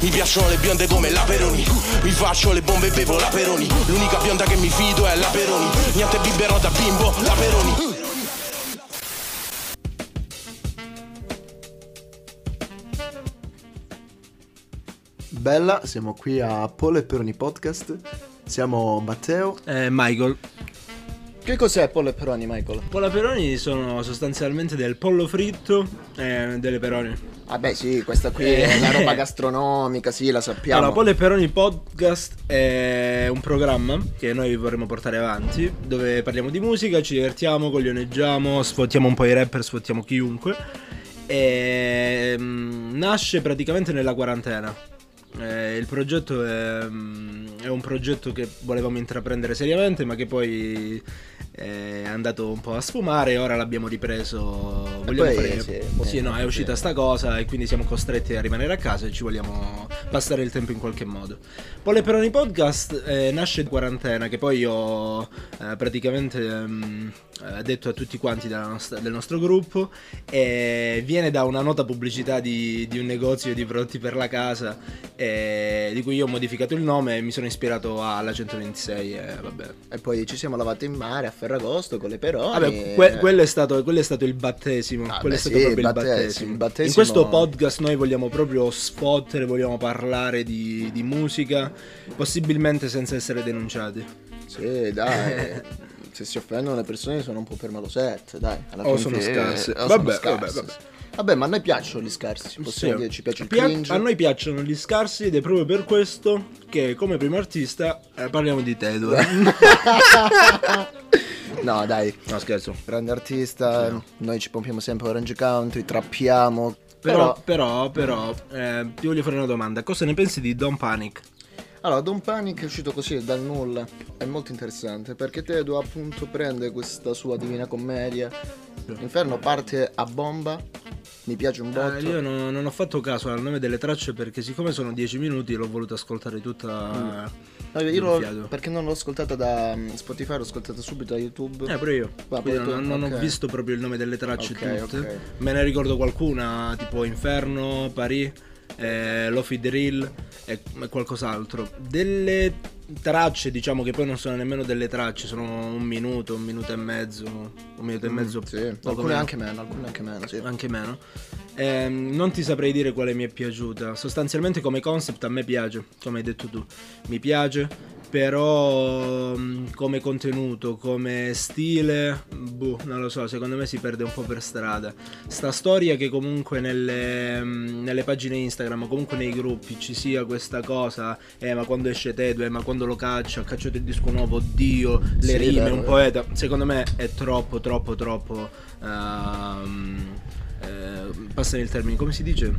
Mi piacciono le bionde come la Peroni Mi faccio le bombe e bevo la Peroni L'unica bionda che mi fido è la Peroni Niente biberò da bimbo, la Peroni Bella, siamo qui a Polo e Peroni Podcast. Siamo Matteo. Eh, Michael. Che cos'è pollo e peroni, Michael? Pollo e peroni sono sostanzialmente del pollo fritto e delle peroni. Ah beh sì, questa qui è una roba gastronomica, sì, la sappiamo. Allora, Pollo e Peroni Podcast è un programma che noi vorremmo portare avanti, dove parliamo di musica, ci divertiamo, coglioneggiamo, sfottiamo un po' i rapper, sfottiamo chiunque. E mm, nasce praticamente nella quarantena. Eh, il progetto è, mm, è un progetto che volevamo intraprendere seriamente, ma che poi è andato un po' a sfumare ora l'abbiamo ripreso. Vogliamo poi, fare... sì, sì, eh, no, è uscita sì. sta cosa e quindi siamo costretti a rimanere a casa e ci vogliamo passare il tempo in qualche modo. Poi Peroni Podcast eh, nasce in quarantena, che poi ho eh, praticamente ehm, eh, detto a tutti quanti della nostra- del nostro gruppo e viene da una nota pubblicità di, di un negozio di prodotti per la casa eh, di cui io ho modificato il nome e mi sono ispirato alla 126 e vabbè. E poi ci siamo lavati in mare a Ferragosto con le peroni. Vabbè, que- quello, è stato, quello è stato il battesimo. Ah, quello beh, è stato sì, proprio il battesimo, battesimo. il battesimo- In questo podcast noi vogliamo proprio sfottere, vogliamo parlare di, di musica, possibilmente senza essere denunciati. Sì, dai. Se si offendono le persone sono un po' permalosette, dai. alla O sono scarse. sono Vabbè, scarse, vabbè, vabbè. Vabbè, ma a noi piacciono gli scarsi. Possiamo Sì. dire ci piace il Pia- cringe. a noi piacciono gli scarsi ed è proprio per questo che come primo artista eh, parliamo di te, Edward. No, dai. no, scherzo. Grande artista, noi ci pompiamo sempre Orange Country, trappiamo. Però, però, però, eh, ti voglio fare una domanda. Cosa ne pensi di Don't Panic? Allora, Don Panic è uscito così dal nulla, è molto interessante perché Tedo appunto prende questa sua divina commedia. L'inferno parte a bomba, mi piace un botto. Eh, io non, non ho fatto caso al nome delle tracce perché siccome sono 10 minuti l'ho voluto ascoltare tutta... No, io l'ho- perché non l'ho ascoltata da mm, Spotify, l'ho ascoltata subito da YouTube. Eh, pure io. Va, tu- non, non ok. ho visto proprio il nome delle tracce Ok, tutte. ok. Me ne ricordo qualcuna, tipo Inferno, Paris, eh, Lofi Drill e e qualcos'altro. Delle tracce, diciamo che poi non sono nemmeno delle tracce, sono un minuto, un minuto e mezzo, un minuto e mezzo. Mm, sì, alcune meno. anche meno, alcune anche meno, sì. Anche meno. Ehm, non ti saprei dire quale mi è piaciuta. Sostanzialmente come concept a me piace, come hai detto tu. Mi piace. Però mm, come contenuto, come stile, boh, non lo so, secondo me si perde un po' per strada. Sta storia che comunque nelle, mm, nelle pagine Instagram o comunque nei gruppi ci sia questa cosa, eh ma quando esce Tedo, eh ma quando lo caccia, ha cacciato il disco nuovo, Dio, le Sì, rime, vero, un vero. poeta. Secondo me è troppo, troppo, troppo... ehm, eh, passami il termine, come si dice?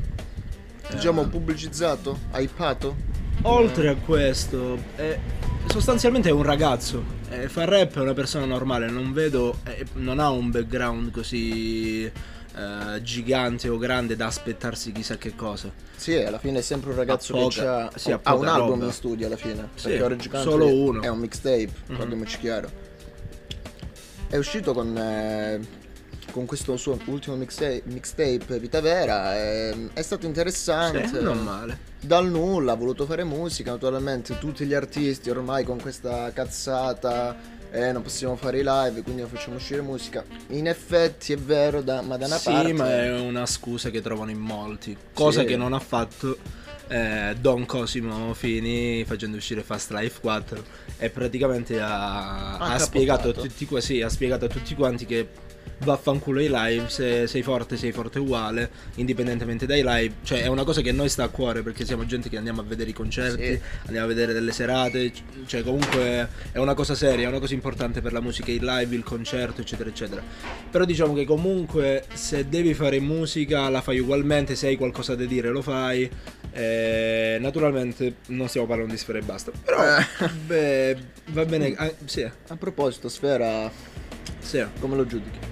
Diciamo Eh, pubblicizzato, hypato. oltre a questo, è- sostanzialmente è un ragazzo. eh, fa rap è una persona normale, non vedo. eh, non ha un background così eh, gigante o grande da aspettarsi chissà che cosa. Sì, alla fine è sempre un ragazzo Ha poca- che c'ha, sì, ha ha un album roba. in studio alla fine. Sì, perché Orange Country solo uno. è un mixtape, Mhm. parliamoci chiaro. È uscito con, eh, con questo suo ultimo mixtape, mixtape Vita Vera. e- è stato interessante. Sì, non male. Dal nulla ha voluto fare musica, naturalmente tutti gli artisti ormai con questa cazzata. Eh, non possiamo fare i live, quindi non facciamo uscire musica. In effetti è vero, da, ma da una sì, parte. ma è una scusa che trovano in molti. Cosa Sì. che non ha fatto eh, Don Cosimo Fini facendo uscire Fast Life 4 e praticamente ha, Ha ha spiegato, a tutti, sì, ha spiegato a tutti quanti che vaffanculo i live, se sei forte sei forte uguale, indipendentemente dai live, cioè è una cosa che a noi sta a cuore perché siamo gente che andiamo a vedere i concerti, Sì. andiamo a vedere delle serate, cioè comunque è una cosa seria, è una cosa importante per la musica, il live, il concerto, eccetera, eccetera. Però diciamo che comunque se devi fare musica la fai ugualmente, se hai qualcosa da dire lo fai. Eh, naturalmente non stiamo parlando di sfera e basta. Però Eh. beh, va bene. ah, sì, A proposito, Sfera, sì. come lo giudichi?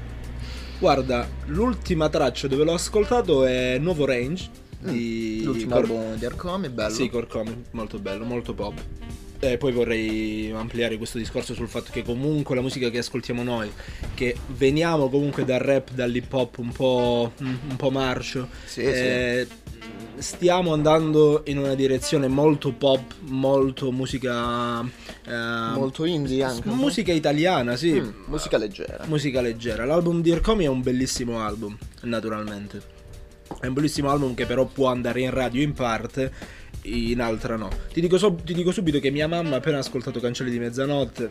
Guarda, l'ultima traccia dove l'ho ascoltato è Nuovo Range di Mm, L'ultimo Cor- album di Arcomi, bello. Sì, Corcomi, molto bello, molto pop. E poi vorrei ampliare questo discorso sul fatto che comunque la musica che ascoltiamo noi, che veniamo comunque dal rap, dall'hip hop un po', un po' marcio, Sì, eh, stiamo andando in una direzione molto pop, molto musica... eh, Molto indie anche. musica italiana, sì. Mm, musica leggera. Musica leggera. L'album di Irkomi è un bellissimo album, naturalmente. È un bellissimo album che però può andare in radio in parte, in altra no. Ti dico, so- ti dico subito che mia mamma appena ha ascoltato Cancelli di Mezzanotte è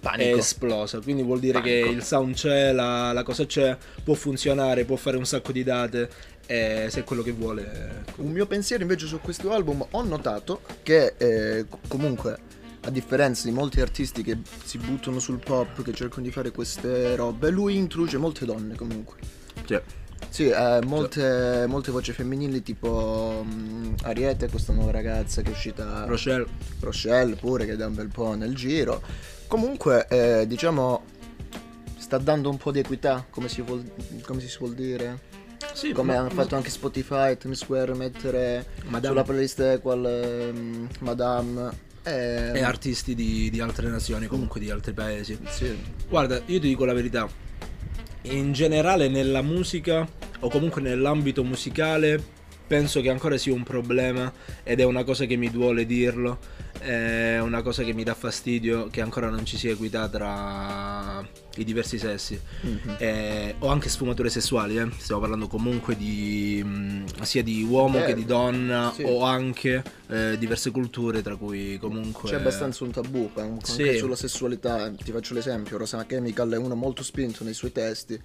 Panico. esplosa. Quindi vuol dire Panico. che il sound c'è, la, la cosa c'è, può funzionare, può fare un sacco di date. E se è quello che vuole. Un mio pensiero invece su questo album ho notato che eh, co- comunque a differenza di molti artisti che si buttano sul pop, che cercano di fare queste robe, lui introduce molte donne comunque. Cioè, Sì, eh, molte, molte voci femminili tipo mm, Ariete, questa nuova ragazza che è uscita... Rochelle. Rochelle pure che dà un bel po' nel giro. Comunque, eh, diciamo, sta dando un po' di equità, come si vuol, come si vuol dire. Sì, Come ma- hanno fatto anche Spotify, Times Square, mettere Madame. sulla playlist qual ehm, Madame. Eh, E artisti di, di altre nazioni, comunque di altri paesi. sì. Guarda, io ti dico la verità. In generale nella musica o comunque nell'ambito musicale penso che ancora sia un problema ed è una cosa che mi duole dirlo, è una cosa che mi dà fastidio che ancora non ci sia equità tra i diversi sessi. Eh, o anche sfumature sessuali, eh. stiamo parlando comunque di mh, sia di uomo Beh, che di donna sì. o anche eh, diverse culture tra cui comunque... C'è abbastanza un tabù anche Sì. sulla sessualità. Ti faccio l'esempio: Rosana Chemical è uno molto spinto nei suoi testi.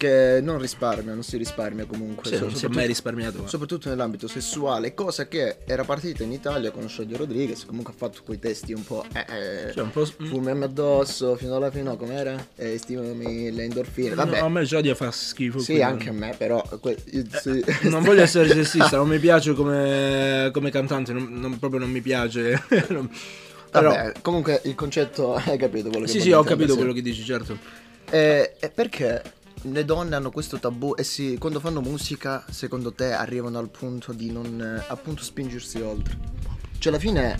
Che non risparmia, non si risparmia comunque. Sì, non si è mai risparmiato. soprattutto nell'ambito sessuale, cosa che era partita in Italia con Shadio Rodriguez, comunque ha fatto quei testi un po'... Eh, eh, Cioè, un po'... Fumiami addosso, fino alla fine, no, com'era? E stimami le endorfine, vabbè. No, a me Jodia fa schifo. sì, anche a me, però... que- io- sì. Non voglio essere sessista, non mi piace come, come cantante, non, non- proprio non mi piace. Non- Però, Vabbè, comunque il concetto, hai capito quello che sì, sì, ho capito quello che dici, certo. Eh, e perché le donne hanno questo tabù e si, quando fanno musica, secondo te, arrivano al punto di non eh, appunto spingersi oltre? Cioè, alla fine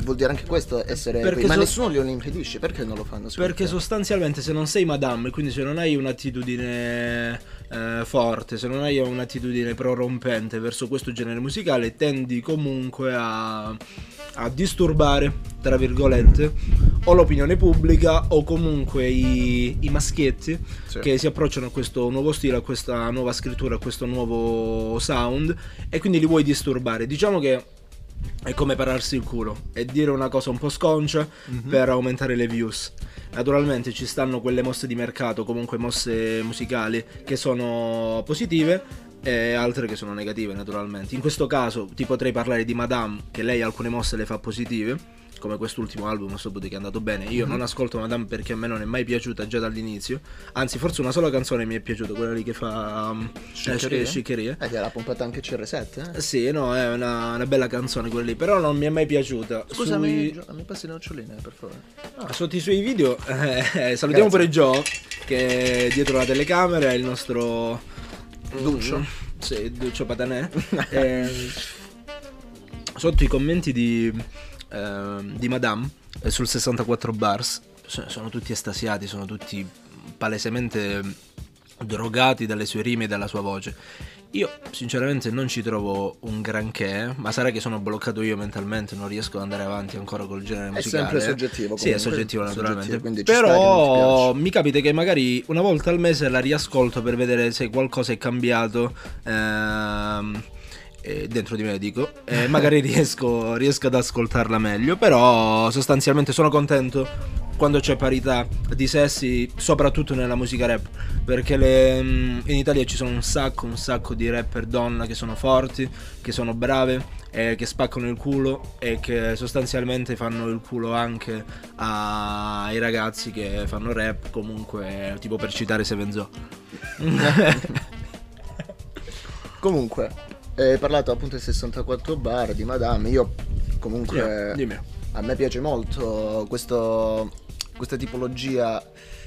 vuol dire anche questo essere. Perché ma so- nessuno glielo impedisce, perché non lo fanno? Perché te? sostanzialmente se non sei madame, quindi se non hai un'attitudine eh, forte, se non hai un'attitudine prorompente verso questo genere musicale, tendi comunque a, a disturbare, tra virgolette, o l'opinione pubblica o comunque i, i maschietti Sì. che si approcciano a questo nuovo stile, a questa nuova scrittura, a questo nuovo sound e quindi li vuoi disturbare. Diciamo che è come pararsi il culo e dire una cosa un po' sconcia per aumentare le views. Naturalmente ci stanno quelle mosse di mercato, comunque mosse musicali che sono positive e altre che sono negative naturalmente. In questo caso ti potrei parlare di Madame che lei alcune mosse le fa positive. Come quest'ultimo album saputo che è andato bene. Io non ascolto Madame perché a me non è mai piaciuta già dall'inizio. Anzi, forse una sola canzone mi è piaciuta, quella lì che fa um, Sciccherie? eh, Sciccherie. Eh, pompata anche CR7, eh? Sì, no, è una, una bella canzone quella lì, però non mi è mai piaciuta. Scusami, Sui- Gio- mi passi le noccioline, per favore. ah, sotto i suoi video, eh, salutiamo Grazie. pure Joe, che è dietro la telecamera è il nostro... Duccio. Mm, Sì, Duccio Patanè. Eh, sotto i commenti di, ehm, di Madame, eh, sul 64 bars, so- sono tutti estasiati, sono tutti palesemente drogati dalle sue rime e dalla sua voce. Io sinceramente non ci trovo un granché, ma sarà che sono bloccato io mentalmente, non riesco ad andare avanti ancora col genere È musicale. sempre soggettivo, Sì, è comunque. soggettivo naturalmente. Soggettivo, Però mi capita che magari una volta al mese la riascolto per vedere se qualcosa è cambiato. ehm, eh, dentro di me dico e magari riesco, riesco ad ascoltarla meglio però sostanzialmente sono contento quando c'è parità di sessi soprattutto nella musica rap perché le- mm, in Italia ci sono un sacco un sacco di rapper donna che sono forti che sono brave e che spaccano il culo e che sostanzialmente fanno il culo anche ai ragazzi che fanno rap comunque tipo per citare Sevenzo Comunque, hai parlato appunto del 64 bar di Madame. Io comunque dimmi a me piace molto questo, questa tipologia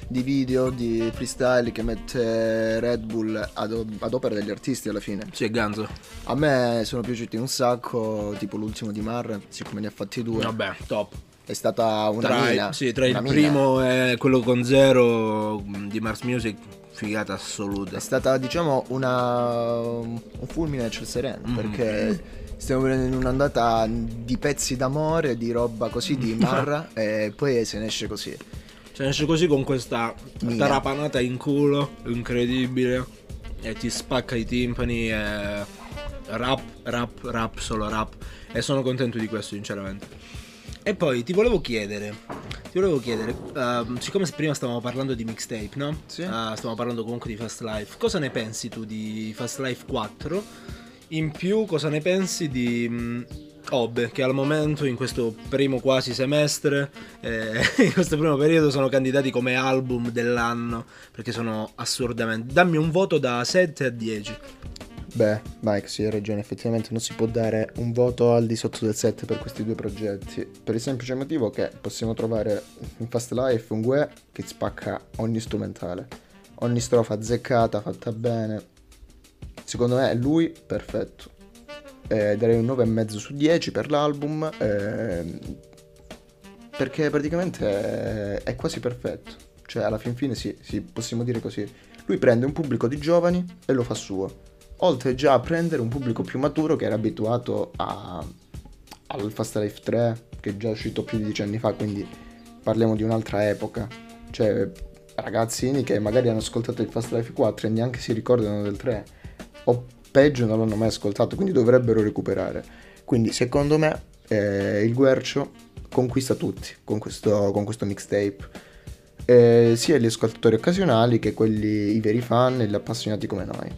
di video di freestyle che mette Red Bull ad, ad opera degli artisti alla fine. sì è Ganzo A me sono piaciuti un sacco, tipo l'ultimo di Mar, siccome ne ha fatti due. vabbè top è stata una Tra, mina. sì, tra il mina. primo e quello con zero di Mars Music, figata assoluta. È stata, diciamo, una, un fulmine a ciel sereno, Mm. perché stiamo prendendo un'ondata di pezzi d'amore, di roba così, di marra, e poi se ne esce così. Se ne esce così con questa Mina. tarapanata in culo, incredibile, e ti spacca i timpani, e rap, rap, rap, solo rap, e sono contento di questo sinceramente. E poi ti volevo chiedere, ti volevo chiedere, ehm, siccome prima stavamo parlando di mixtape, no? Sì. Eh, stavamo parlando comunque di Fast Life, cosa ne pensi tu di Fast Life 4? In più cosa ne pensi di... mh, Ob, che al momento in questo primo quasi semestre, eh, in questo primo periodo sono candidati come album dell'anno, perché sono assurdamente... Dammi un voto da 7 a 10. Beh, Mike, sì, hai ragione, effettivamente non si può dare un voto al di sotto del 7 per questi due progetti, per il semplice motivo che possiamo trovare in Fast Life un Gue che spacca ogni strumentale, ogni strofa azzeccata, fatta bene. Secondo me lui perfetto. Eh, darei un 9,5 su 10 per l'album ehm, perché praticamente è, è quasi perfetto. Cioè, alla fin fine sì, sì, possiamo dire così. Lui prende un pubblico di giovani e lo fa suo. Oltre già a prendere un pubblico più maturo che era abituato a- al Fast Life 3, che è già uscito più di dieci anni fa, quindi parliamo di un'altra epoca. Cioè, ragazzini che magari hanno ascoltato il Fast Life 4 e neanche si ricordano del 3, o peggio non l'hanno mai ascoltato, quindi dovrebbero recuperare. Quindi, secondo me, eh, il Guercio conquista tutti con questo, con questo mixtape. Eh, sia gli ascoltatori occasionali che quelli, i veri fan e gli appassionati come noi.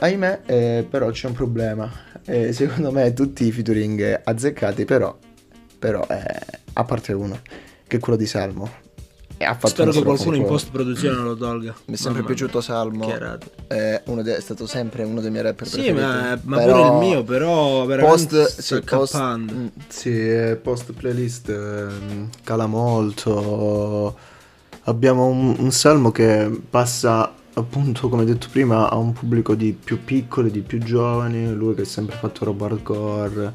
Ahimè, eh, però c'è un problema. Eh, secondo me tutti i featuring azzeccati, però, però eh, a parte uno, che è quello di Salmo. E ha fatto Spero che qualcuno in post produzione lo tolga. Mi è sempre Mamma piaciuto Salmo. È, uno de- è stato sempre uno dei miei rapper Sì, preferiti. ma, ma Però pure il mio, però veramente Post, sì, post, accappando. mm, Sì, eh, post playlist ehm, cala molto. Abbiamo un, un salmo che passa appunto, come detto prima, a un pubblico di più piccoli, di più giovani. Lui che ha sempre fatto roba hardcore.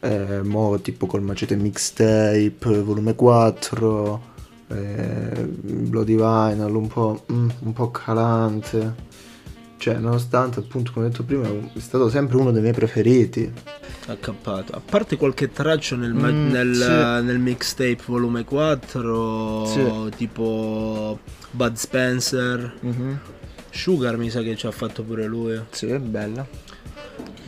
eh, mo tipo col macete mixtape, volume 4. eh, Bloody Vinyl, un po', mm, un po' calante. Cioè, nonostante appunto, come detto prima, è stato sempre uno dei miei preferiti. Accappato. A parte qualche traccio nel, ma- Mm, nel, sì. nel mixtape volume 4, Sì. tipo Bud Spencer. mhm. Sugar mi sa che ci ha fatto pure lui. Sì, è bella.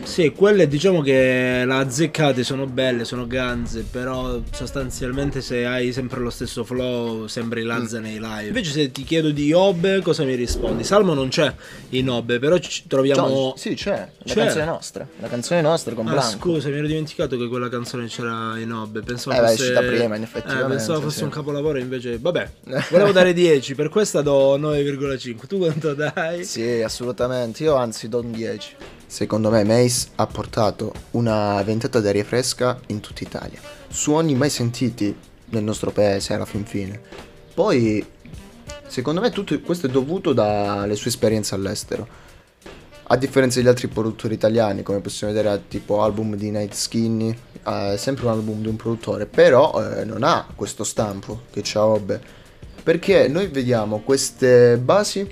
Sì, quelle diciamo che la azzeccate sono belle, sono ganze, però sostanzialmente se hai sempre lo stesso flow sembri Lazza nei live. Invece se ti chiedo di Obbe cosa mi rispondi? Salmo non c'è in Obbe, però ci troviamo... Cioè, sì, c'è. La C'è. canzone nostra. La canzone nostra con Ah Blanco. scusa, mi ero dimenticato che quella canzone c'era in Obbe. Pensavo Eh, beh, è fosse... uscita prima, in Eh, effettivamente, pensavo fosse sì. un capolavoro, invece... Vabbè, volevo dare 10, per questa do 9,5. Tu quanto dai? Sì, assolutamente. Io anzi do un 10. Secondo me Mace ha portato una ventata d'aria fresca in tutta Italia. Suoni mai sentiti nel nostro paese alla fin fine. Poi, secondo me tutto questo è dovuto dalle sue esperienze all'estero. A differenza degli altri produttori italiani, come possiamo vedere tipo album di Night Skinny, è sempre un album di un produttore, però eh, non ha questo stampo che c'ha Obbe. Perché noi vediamo queste basi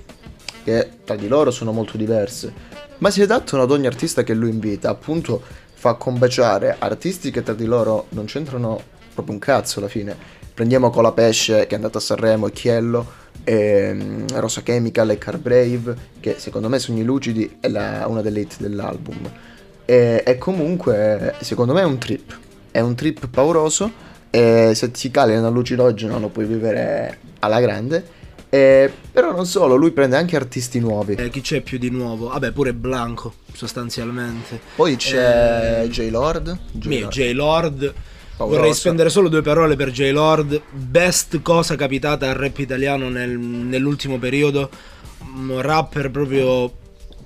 che tra di loro sono molto diverse, ma si adattano ad ogni artista che lui invita, appunto fa combaciare artisti che tra di loro non c'entrano proprio un cazzo alla fine. Prendiamo Colapesce che è andato a Sanremo e Chiello, e, Rosa Chemical e Car Brave, che secondo me Sogni Lucidi è la- una delle hit dell'album. E, e comunque secondo me è un trip, è un trip pauroso e se ti cali una lucidogeno lo puoi vivere alla grande. E- però non solo, lui prende anche artisti nuovi. Eh, chi c'è più di nuovo? Vabbè, pure Blanco, sostanzialmente. Poi c'è Eh, J-Lord. Mio, J-Lord. Pauroso. Vorrei spendere solo due parole per J-Lord. Best cosa capitata al rap italiano nel- nell'ultimo periodo. Un rapper proprio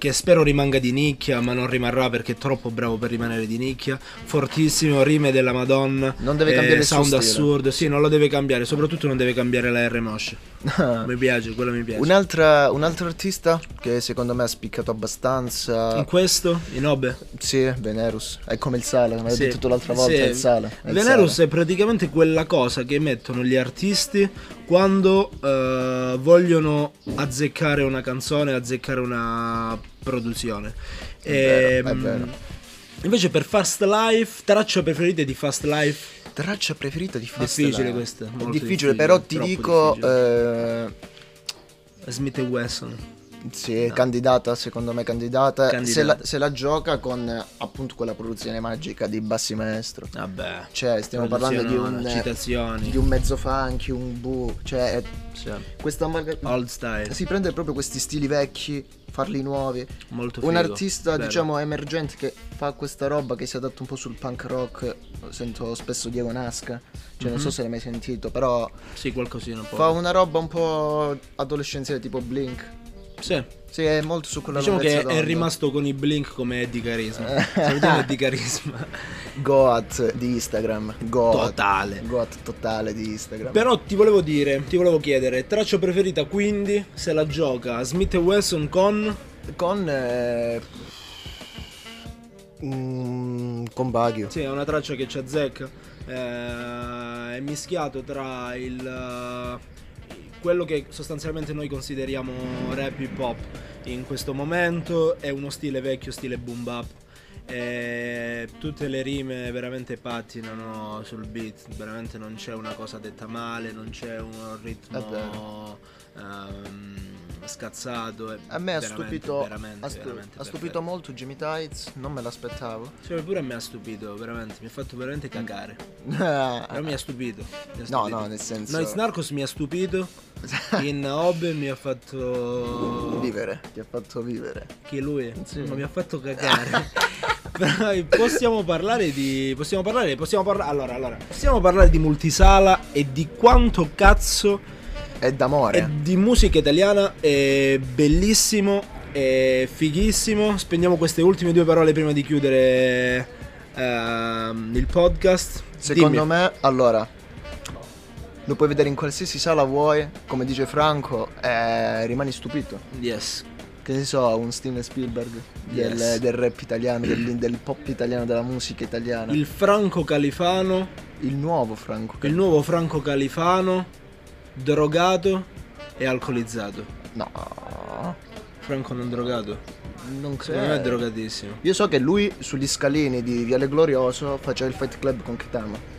che spero rimanga di nicchia, ma non rimarrà perché è troppo bravo per rimanere di nicchia. Fortissimo, rime della Madonna. Non deve cambiare il suo sound assurdo. Sì, non lo deve cambiare, soprattutto non deve cambiare la R Mosh. mi piace, quello mi piace. Un'altra, un altro artista che secondo me ha spiccato abbastanza. In questo, in Obe. Sì, Venerus. È come il sale, come Sì, detto l'altra volta, sì. il sale. è il Venerus sale. è praticamente quella cosa che mettono gli artisti quando eh, vogliono azzeccare una canzone, azzeccare una produzione. vero, è Ehm, vero. Invece per Fast Life, traccia preferite di Fast Life? Traccia preferita di Fast Difficile Life. questa, È molto difficile, difficile, però ti dico. difficile. eh, Smith e Wesson. Sì, è candidata, secondo me candidata. Se Candidata. la, se la gioca con appunto quella produzione magica di Bassi Maestro. Vabbè. Cioè, stiamo parlando di un. Citazioni. Di un mezzo funky, un bu. Cioè, Sì. questa amalga- Old style. Si prende proprio questi stili vecchi, farli nuovi. Molto Un figo, artista, bello. diciamo, emergente che fa questa roba che si adatta un po' sul punk rock. Sento spesso Diego Nasca. Cioè, non Mhm. so se l'hai mai sentito, però Sì, qualcosina un po'. fa una roba un po' adolescenziale tipo Blink. Sì. Sì, è molto su quella Diciamo che lunghezza è d'onda. rimasto con i Blink come Eddie Carisma. Salutiamo Eddie Carisma. Goat di Instagram. Goat. Totale. Goat totale di Instagram. Però ti volevo dire, ti volevo chiedere, traccia preferita quindi se la gioca Smith e Wesson con Con. Eh... mm, con Baghio. Sì, è una traccia che ci azzecca. Eh, è mischiato tra il eh, quello che sostanzialmente noi consideriamo rap hip hop in questo momento è uno stile vecchio, stile boom bap. E tutte le rime veramente pattinano sul beat, veramente non c'è una cosa detta male, non c'è un ritmo scazzato. A me ha stupito, veramente, ha, stu- veramente ha stupito molto Jimmy Tights, non me l'aspettavo. Sì, pure a me ha stupito, veramente, mi ha fatto veramente cagare. no, Però mi ha stupito. mi ha no, stupito. nel senso. Noiz Narcos mi ha stupito. In Obe mi ha fatto. Vivere, ti ha fatto vivere. Chi lui? Sì. Mi ha fatto cagare. Possiamo parlare di. Possiamo parlare. Possiamo parlare. Allora, allora. Possiamo parlare di multisala e di quanto cazzo È è d'amore. di musica italiana è bellissimo. È fighissimo. Spendiamo queste ultime due parole prima di chiudere ehm, il podcast. Secondo Dimmi. me, allora, lo puoi vedere in qualsiasi sala vuoi, come dice Franco, e rimani stupito. Yes. Che ne so, un Steven Spielberg del, Yes. del rap italiano, del, del pop italiano, della musica italiana. Il Franco Califano. Il nuovo Franco. Il nuovo Franco Califano. Drogato e alcolizzato. No, Franco non drogato. non Secondo me è credo. drogatissimo. Io so che lui sugli scalini di Viale Glorioso faceva il Fight Club con Kitama.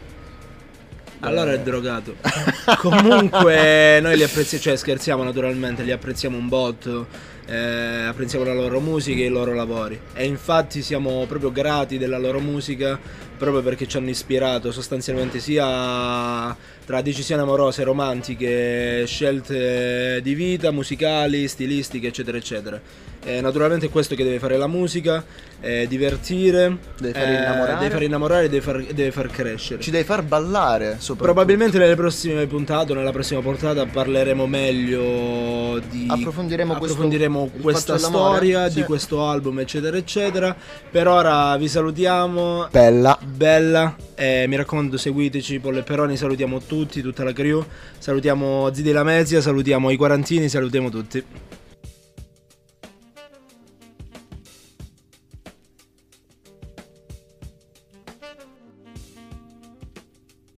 Allora è drogato. Comunque noi li apprezziamo, cioè scherziamo naturalmente, li apprezziamo un botto, eh, apprezziamo la loro musica e i loro lavori. E infatti siamo proprio grati della loro musica proprio perché ci hanno ispirato sostanzialmente sia tra decisioni amorose, romantiche, scelte di vita, musicali, stilistiche, eccetera, eccetera. E naturalmente è questo che deve fare la musica, eh, divertire, Deve fare eh, innamorare. deve fare innamorare deve far, deve far crescere. Ci devi far ballare. Probabilmente nelle prossime puntate, nella prossima puntata parleremo meglio di Approfondiremo questo- approfondiremo il questa storia sì. di questo album, eccetera, eccetera. Per ora vi salutiamo. Bella. Bella, eh, mi raccomando seguiteci, Polle Peroni, salutiamo tutti, tutta la crew, salutiamo Zidi Lamezia, salutiamo i quarantini, salutiamo tutti.